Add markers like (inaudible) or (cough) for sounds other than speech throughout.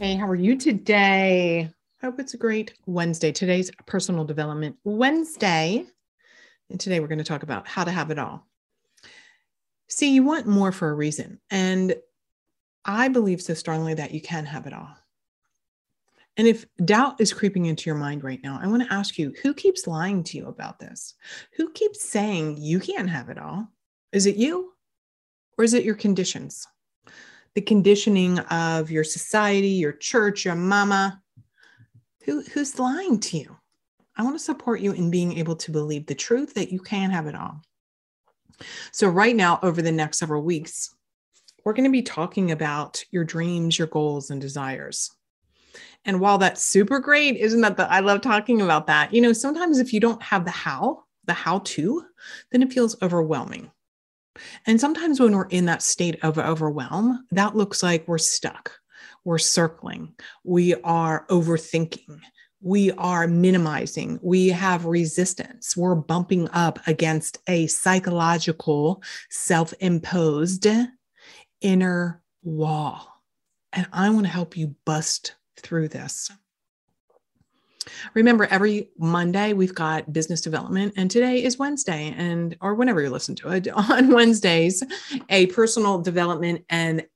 Hey, how are you today? Hope it's a great Wednesday. Today's personal development Wednesday. And today we're going to talk about how to have it all. See, you want more for a reason. And I believe so strongly that you can have it all. And if doubt is creeping into your mind right now, I want to ask you who keeps lying to you about this? Who keeps saying you can't have it all? Is it you or is it your conditions? The conditioning of your society, your church, your mama. Who, who's lying to you? I want to support you in being able to believe the truth that you can have it all. So, right now, over the next several weeks, we're going to be talking about your dreams, your goals, and desires. And while that's super great, isn't that the, I love talking about that? You know, sometimes if you don't have the how, the how to, then it feels overwhelming. And sometimes when we're in that state of overwhelm, that looks like we're stuck, we're circling, we are overthinking, we are minimizing, we have resistance, we're bumping up against a psychological, self imposed inner wall. And I want to help you bust through this. Remember, every Monday we've got business development, and today is Wednesday, and or whenever you listen to it (laughs) on Wednesdays, a personal development and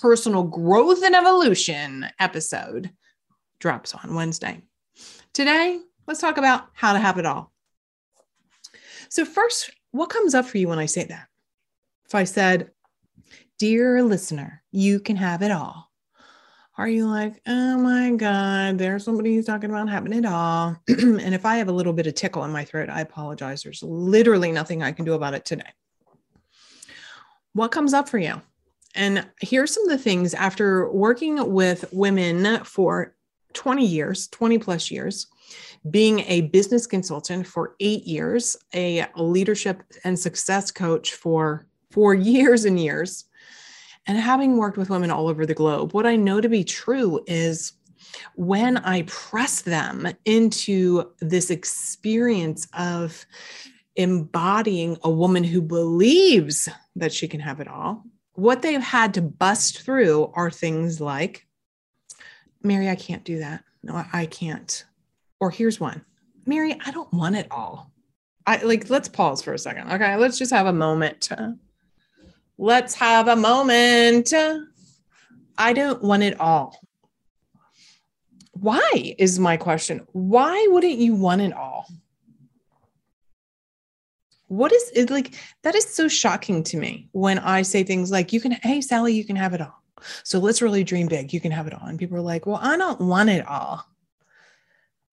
personal growth and evolution episode drops on Wednesday. Today, let's talk about how to have it all. So, first, what comes up for you when I say that? If I said, Dear listener, you can have it all are you like, oh my God, there's somebody who's talking about having it all? (clears throat) and if I have a little bit of tickle in my throat, I apologize. There's literally nothing I can do about it today. What comes up for you? And here's some of the things after working with women for 20 years, 20 plus years, being a business consultant for eight years, a leadership and success coach for four (laughs) years and years and having worked with women all over the globe, what I know to be true is when I press them into this experience of embodying a woman who believes that she can have it all, what they've had to bust through are things like, Mary, I can't do that. No, I can't. Or here's one Mary, I don't want it all. I like, let's pause for a second. Okay. Let's just have a moment. Let's have a moment. I don't want it all. Why is my question? Why wouldn't you want it all? What is it like? That is so shocking to me when I say things like, you can, hey, Sally, you can have it all. So let's really dream big. You can have it all. And people are like, well, I don't want it all.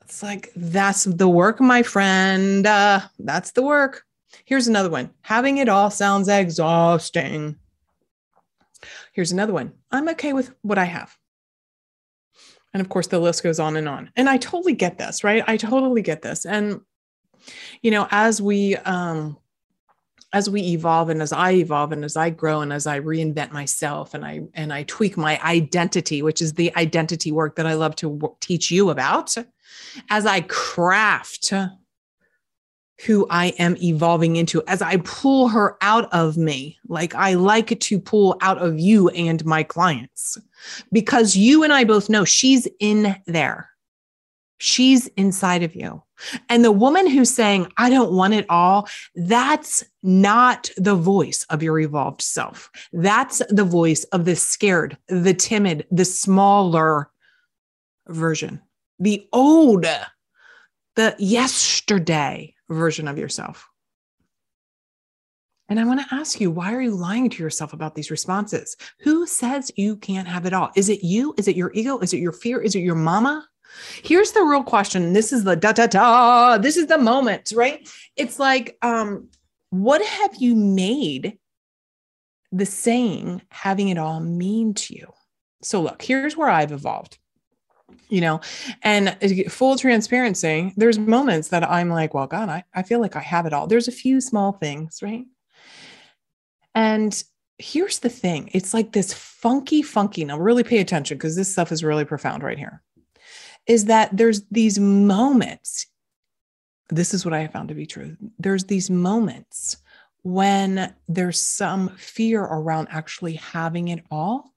It's like, that's the work, my friend. Uh, that's the work. Here's another one having it all sounds exhausting. Here's another one I'm okay with what I have. And of course, the list goes on and on. And I totally get this, right? I totally get this. And, you know, as we, um, as we evolve and as I evolve and as I grow and as I reinvent myself and I and I tweak my identity, which is the identity work that I love to teach you about, as I craft who I am evolving into as I pull her out of me, like I like to pull out of you and my clients, because you and I both know she's in there. She's inside of you. And the woman who's saying, I don't want it all, that's not the voice of your evolved self. That's the voice of the scared, the timid, the smaller version, the old, the yesterday version of yourself. And I want to ask you, why are you lying to yourself about these responses? Who says you can't have it all? Is it you? Is it your ego? Is it your fear? Is it your mama? Here's the real question. This is the da da da. This is the moment, right? It's like, um, what have you made the saying having it all mean to you? So, look, here's where I've evolved. You know? And uh, full transparency there's moments that i'm like well god I, I feel like i have it all. There's a few small things right? And here's the thing it's like this funky funky now really pay attention because this stuff is really profound right here is that there's these moments this is what i have found to be true there's these moments when there's some fear around actually having it all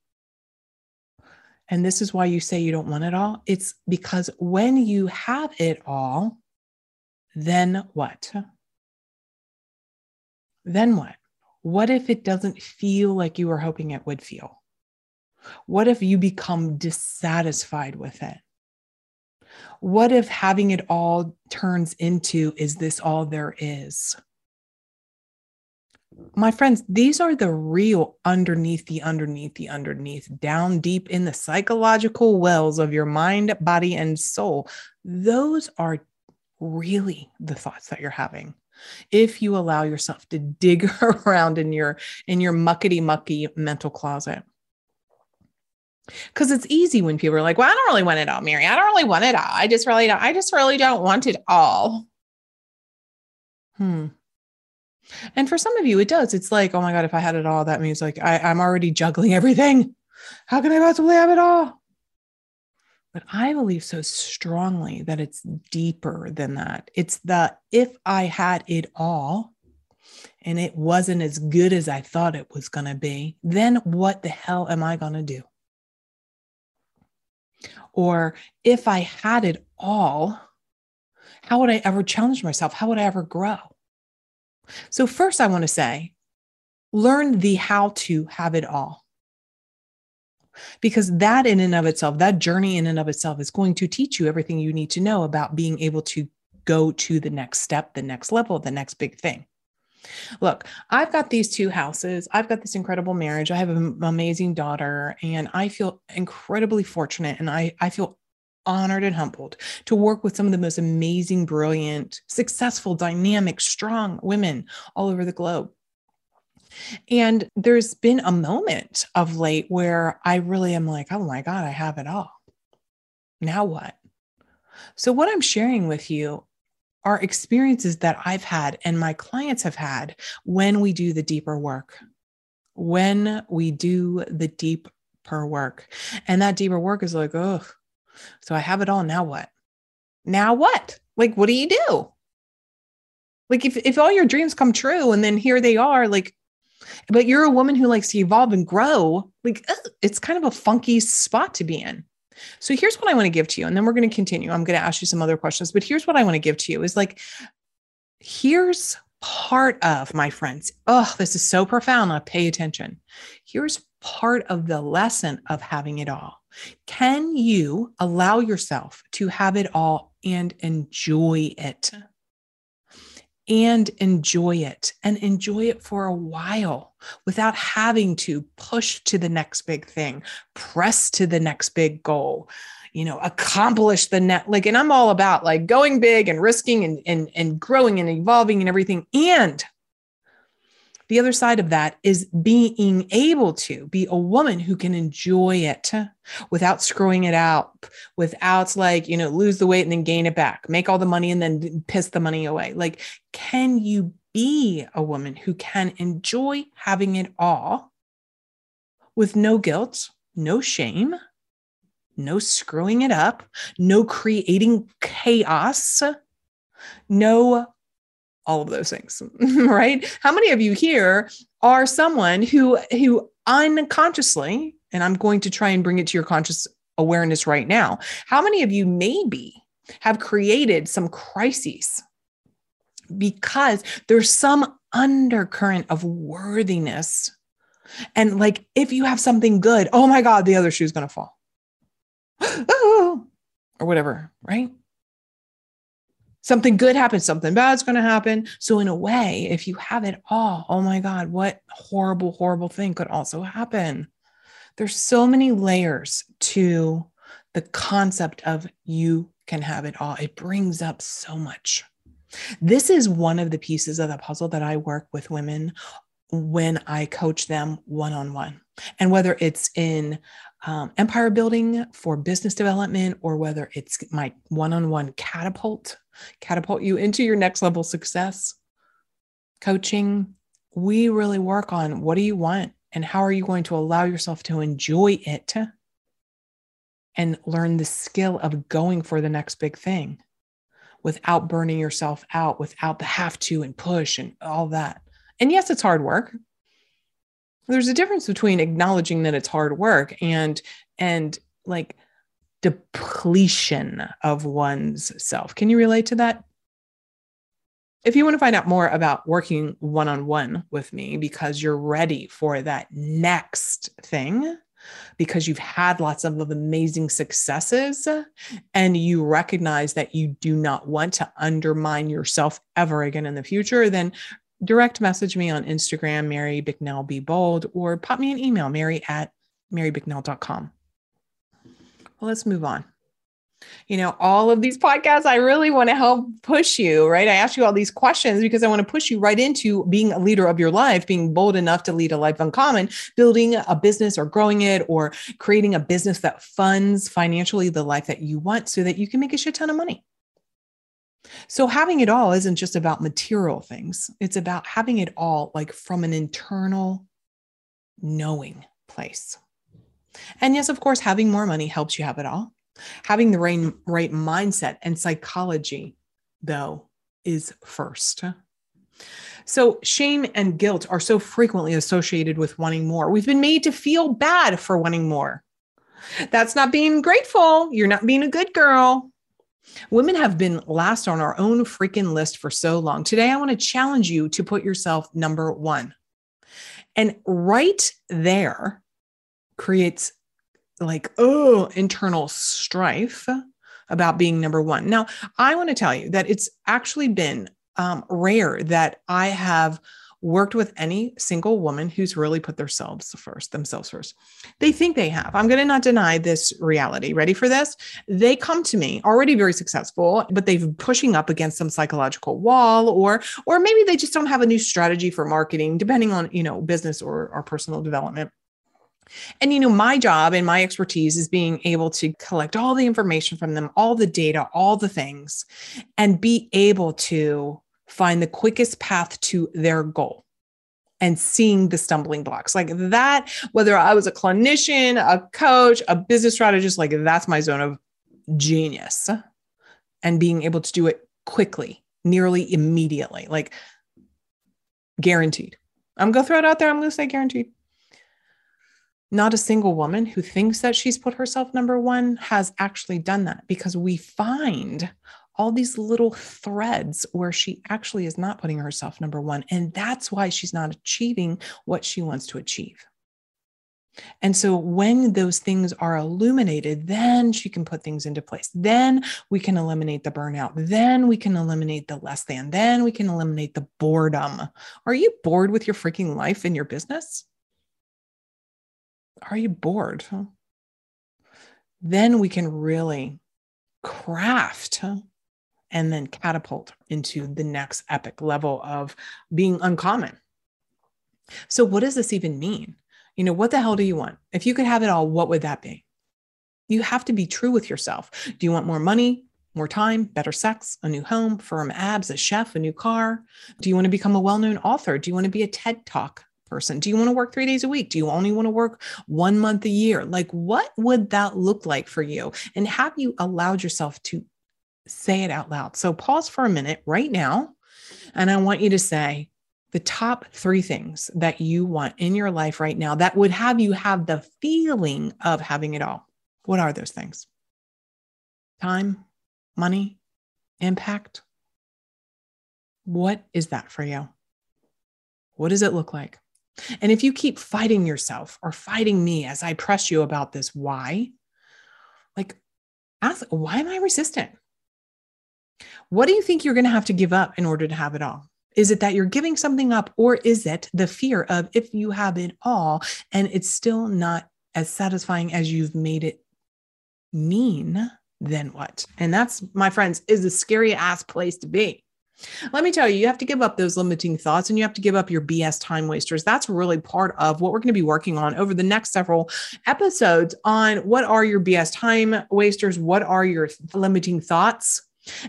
and this is why you say you don't want it all. It's because when you have it all, then what? Then what? What if it doesn't feel like you were hoping it would feel? What if you become dissatisfied with it? What if having it all turns into, is this all there is? My friends, these are the real underneath the underneath the underneath, down deep in the psychological wells of your mind, body, and soul. Those are really the thoughts that you're having. If you allow yourself to (laughs) dig around in your in your muckety mucky mental closet. Because it's easy when people are like, well, I don't really want it all, Mary. I don't really want it all. I just really don't, I just really don't want it all. Hmm. And for some of you, it does. It's like, oh my God, if I had it all, that means like I, I'm already juggling everything. How can I possibly have it all? But I believe so strongly that it's deeper than that. It's the if I had it all and it wasn't as good as I thought it was going to be, then what the hell am I going to do? Or if I had it all, how would I ever challenge myself? How would I ever grow? So, first, I want to say learn the how to have it all. Because that, in and of itself, that journey in and of itself is going to teach you everything you need to know about being able to go to the next step, the next level, the next big thing. Look, I've got these two houses. I've got this incredible marriage. I have an amazing daughter, and I feel incredibly fortunate. And I, I feel honored and humbled to work with some of the most amazing, brilliant, successful, dynamic, strong women all over the globe. And there's been a moment of late where I really am like, oh my God, I have it all. Now what? So, what I'm sharing with you are experiences that I've had and my clients have had when we do the deeper work. When we do the deeper work. And that deeper work is like, oh, so I have it all. Now what? Now what? Like, what do you do? Like, if, if all your dreams come true and then here they are, like, but you're a woman who likes to evolve and grow, like, it's kind of a funky spot to be in. So here's what I want to give to you. And then we're going to continue. I'm going to ask you some other questions, but here's what I want to give to you is like, here's part of my friends. Oh, this is so profound. Now pay attention. Here's part of the lesson of having it all. Can you allow yourself to have it all and enjoy it? And enjoy it and enjoy it for a while without having to push to the next big thing, press to the next big goal, you know, accomplish the net. Like, and I'm all about like going big and risking and, and, and growing and evolving and everything. And the other side of that is being able to be a woman who can enjoy it without screwing it out, without like, you know, lose the weight and then gain it back, make all the money and then piss the money away. Like, can you be a woman who can enjoy having it all with no guilt, no shame, no screwing it up, no creating chaos, no all of those things (laughs) right? How many of you here are someone who who unconsciously and i'm going to try and bring it to your conscious awareness right now how many of you maybe have created some crises because there's some undercurrent of worthiness? And like if you have something good oh my god the other shoe's going to fall. (gasps) Or whatever right something good happens, something bad's going to happen. So, in a way, if you have it all, oh my God, what horrible, horrible thing could also happen? There's so many layers to the concept of you can have it all. It brings up so much. This is one of the pieces of the puzzle that I work with women when I coach them one on one. And whether it's in um, empire building for business development or whether it's my one on one catapult, catapult you into your next level success coaching, we really work on what do you want and how are you going to allow yourself to enjoy it and learn the skill of going for the next big thing without burning yourself out, without the have to and push and all that. And yes, it's hard work. There's a difference between acknowledging that it's hard work and and like depletion of one's self. Can you relate to that? If you want to find out more about working one on one with me because you're ready for that next thing, because you've had lots of amazing successes and you recognize that you do not want to undermine yourself ever again in the future, then direct message me on Instagram, Mary Bicknell Be Bold, or pop me an email, mary at marybicknell.com. Well, let's move on you know, all of these podcasts, I really want to help push you, right? I ask you all these questions because I want to push you right into being a leader of your life, being bold enough to lead a life uncommon, building a business or growing it or creating a business that funds financially the life that you want so that you can make a shit ton of money. So, having it all isn't just about material things, it's about having it all like from an internal knowing place. And yes, of course, having more money helps you have it all. Having the right, right mindset and psychology, though, is first. So, shame and guilt are so frequently associated with wanting more. We've been made to feel bad for wanting more. That's not being grateful. You're not being a good girl. Women have been last on our own freaking list for so long. Today, I want to challenge you to put yourself number one. And right there creates like, oh, internal strife about being number one. Now, I want to tell you that it's actually been um, rare that I have worked with any single woman who's really put themselves first, themselves first. They think they have. I'm going to not deny this reality. Ready for this? They come to me already very successful, but they've pushing up against some psychological wall or or maybe they just don't have a new strategy for marketing depending on, you know, business or, or personal development. And, you know, my job and my expertise is being able to collect all the information from them, all the data, all the things, and be able to find the quickest path to their goal and seeing the stumbling blocks like that. Whether I was a clinician, a coach, a business strategist, like that's my zone of genius and being able to do it quickly, nearly immediately, like guaranteed. I'm going to throw it out there. I'm going to say guaranteed not a single woman who thinks that she's put herself number one has actually done that because we find all these little threads where she actually is not putting herself number one. And that's why she's not achieving what she wants to achieve. And so when those things are illuminated, then she can put things into place. Then we can eliminate the burnout. Then we can eliminate the less than. Then we can eliminate the boredom. Are you bored with your freaking life and your business? Are you bored? Then we can really craft and then catapult into the next epic level of being uncommon. So, what does this even mean? You know, what the hell do you want? If you could have it all, what would that be? You have to be true with yourself. Do you want more money, more time, better sex, a new home, firm abs, a chef, a new car? Do you want to become a well known author? Do you want to be a TED Talk person? Do you want to work three days a week? Do you only want to work one month a year? Like, what would that look like for you? And have you allowed yourself to say it out loud? So, pause for a minute right now. And I want you to say the top three things that you want in your life right now that would have you have the feeling of having it all. What are those things? Time, money, impact. What is that for you? What does it look like? And if you keep fighting yourself or fighting me as I press you about this why, like ask, why am I resistant? What do you think you're going to have to give up in order to have it all? Is it that you're giving something up, or is it the fear of if you have it all and it's still not as satisfying as you've made it mean, then what? And that's, my friends, is a scary ass place to be. Let me tell you, you have to give up those limiting thoughts and you have to give up your BS time wasters. That's really part of what we're going to be working on over the next several episodes on what are your BS time wasters? What are your limiting thoughts?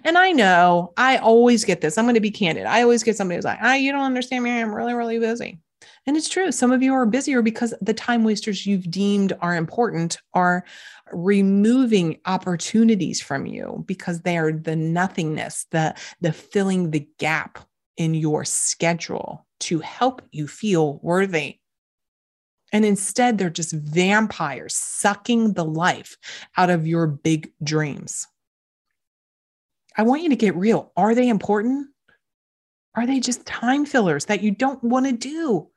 And I know I always get this. I'm going to be candid. I always get somebody who's like, ah, you don't understand me. I'm really, really busy. And it's true. Some of you are busier because the time wasters you've deemed are important are removing opportunities from you because they are the nothingness, the, the filling the gap in your schedule to help you feel worthy. And instead, they're just vampires sucking the life out of your big dreams. I want you to get real. Are they important? Are they just time fillers that you don't want to do?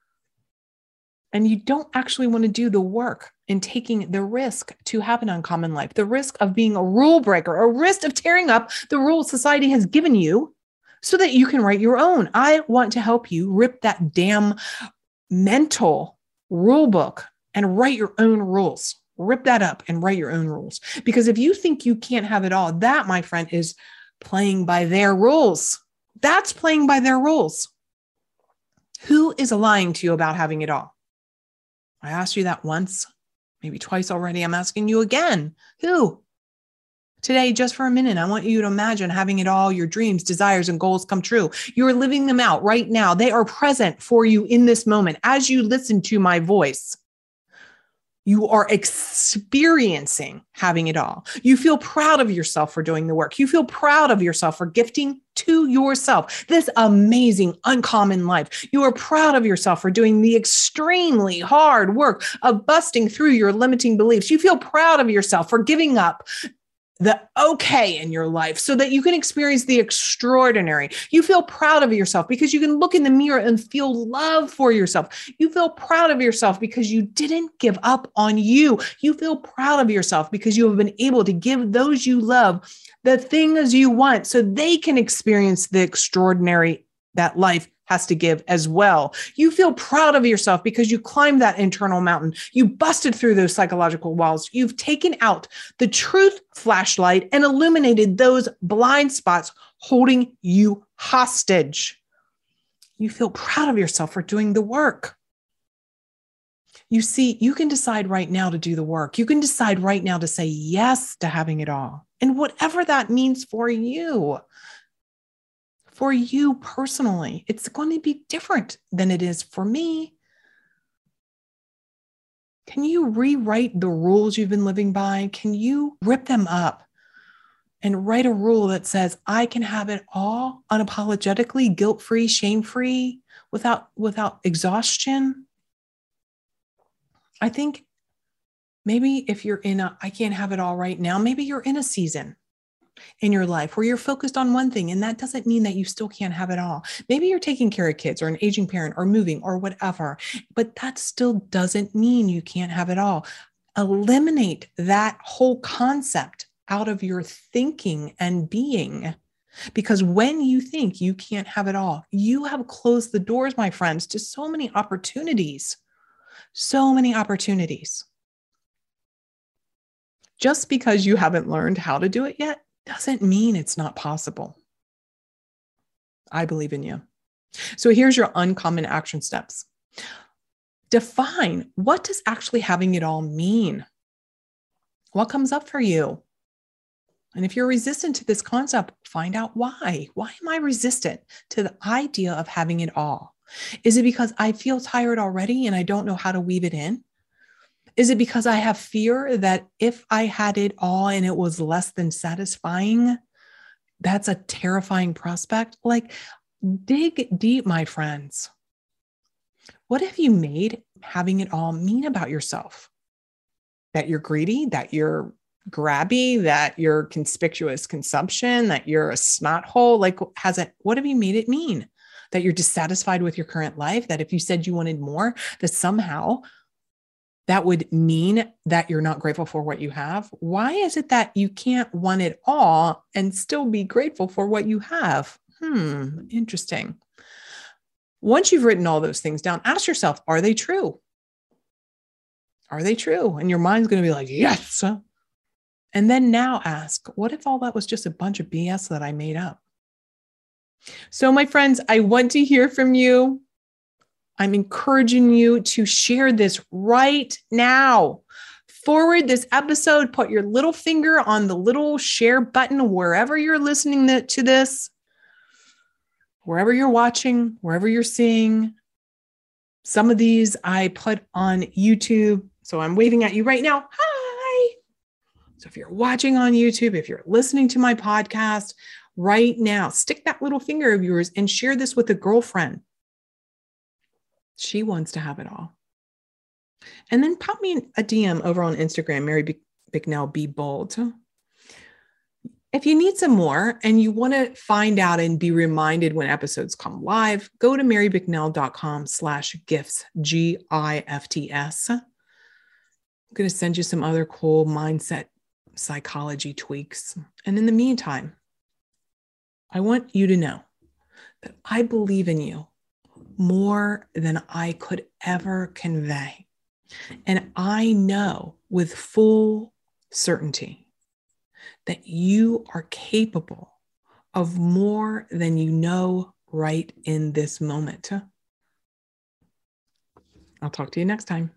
and you don't actually want to do the work in taking the risk to have an uncommon life, the risk of being a rule breaker, a risk of tearing up the rules society has given you so that you can write your own. I want to help you rip that damn mental rule book and write your own rules. Rip that up and write your own rules. Because if you think you can't have it all, that, my friend, is playing by their rules. That's playing by their rules. Who is lying to you about having it all? I asked you that once, maybe twice already. I'm asking you again. Who? Today, just for a minute, I want you to imagine having it all your dreams, desires, and goals come true. You're living them out right now. They are present for you in this moment as you listen to my voice you are experiencing having it all. You feel proud of yourself for doing the work. You feel proud of yourself for gifting to yourself this amazing, uncommon life. You are proud of yourself for doing the extremely hard work of busting through your limiting beliefs. You feel proud of yourself for giving up the okay in your life so that you can experience the extraordinary. You feel proud of yourself because you can look in the mirror and feel love for yourself. You feel proud of yourself because you didn't give up on you. You feel proud of yourself because you have been able to give those you love the things you want so they can experience the extraordinary that life has to give as well. You feel proud of yourself because you climbed that internal mountain. You busted through those psychological walls. You've taken out the truth flashlight and illuminated those blind spots holding you hostage. You feel proud of yourself for doing the work. You see, you can decide right now to do the work. You can decide right now to say yes to having it all and whatever that means for you for you personally. It's going to be different than it is for me. Can you rewrite the rules you've been living by? Can you rip them up and write a rule that says I can have it all unapologetically, guilt-free, shame-free, without without exhaustion? I think maybe if you're in a I can't have it all right now, maybe you're in a season in your life where you're focused on one thing and that doesn't mean that you still can't have it all. Maybe you're taking care of kids or an aging parent or moving or whatever, but that still doesn't mean you can't have it all. Eliminate that whole concept out of your thinking and being. Because when you think you can't have it all, you have closed the doors, my friends, to so many opportunities. So many opportunities. Just because you haven't learned how to do it yet doesn't mean it's not possible. I believe in you. So here's your uncommon action steps. Define what does actually having it all mean? What comes up for you? And if you're resistant to this concept, find out why. Why am I resistant to the idea of having it all? Is it because I feel tired already and I don't know how to weave it in? Is it because I have fear that if I had it all and it was less than satisfying, that's a terrifying prospect? Like, dig deep, my friends. What have you made having it all mean about yourself? That you're greedy, that you're grabby, that you're conspicuous consumption, that you're a snot hole? Like, has it, what have you made it mean? That you're dissatisfied with your current life, that if you said you wanted more, that somehow that would mean that you're not grateful for what you have. Why is it that you can't want it all and still be grateful for what you have? Hmm, interesting. Once you've written all those things down, ask yourself, are they true? Are they true? And your mind's going to be like, yes. And then now ask, what if all that was just a bunch of BS that I made up? So, my friends, I want to hear from you. I'm encouraging you to share this right now. Forward this episode, put your little finger on the little share button wherever you're listening to this, wherever you're watching, wherever you're seeing. Some of these I put on YouTube. So I'm waving at you right now. Hi. So if you're watching on YouTube, if you're listening to my podcast right now, stick that little finger of yours and share this with a girlfriend she wants to have it all. And then pop me a DM over on Instagram, Mary Bicknell Be Bold. If you need some more and you want to find out and be reminded when episodes come live, go to marybicknell.com slash gifts, G-I-F-T-S. I'm going to send you some other cool mindset psychology tweaks. And in the meantime, I want you to know that I believe in you more than I could ever convey. And I know with full certainty that you are capable of more than you know right in this moment. I'll talk to you next time.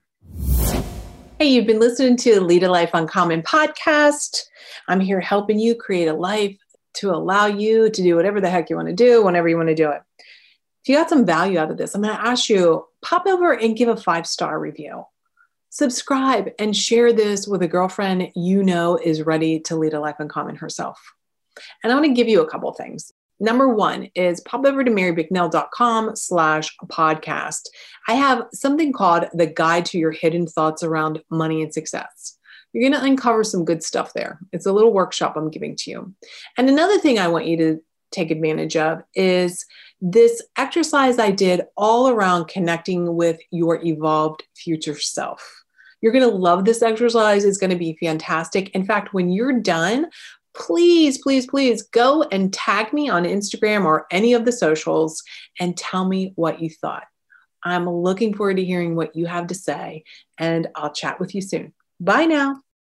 Hey, you've been listening to Lead a Life Uncommon podcast. I'm here helping you create a life to allow you to do whatever the heck you want to do whenever you want to do it you got some value out of this, I'm going to ask you pop over and give a five star review. Subscribe and share this with a girlfriend you know is ready to lead a life uncommon herself. And I want to give you a couple things. Number one is pop over to marybicknell.com slash podcast. I have something called the guide to your hidden thoughts around money and success. You're going to uncover some good stuff there. It's a little workshop I'm giving to you. And another thing I want you to take advantage of is this exercise I did all around connecting with your evolved future self. You're going to love this exercise. It's going to be fantastic. In fact, when you're done, please, please, please go and tag me on Instagram or any of the socials and tell me what you thought. I'm looking forward to hearing what you have to say, and I'll chat with you soon. Bye now.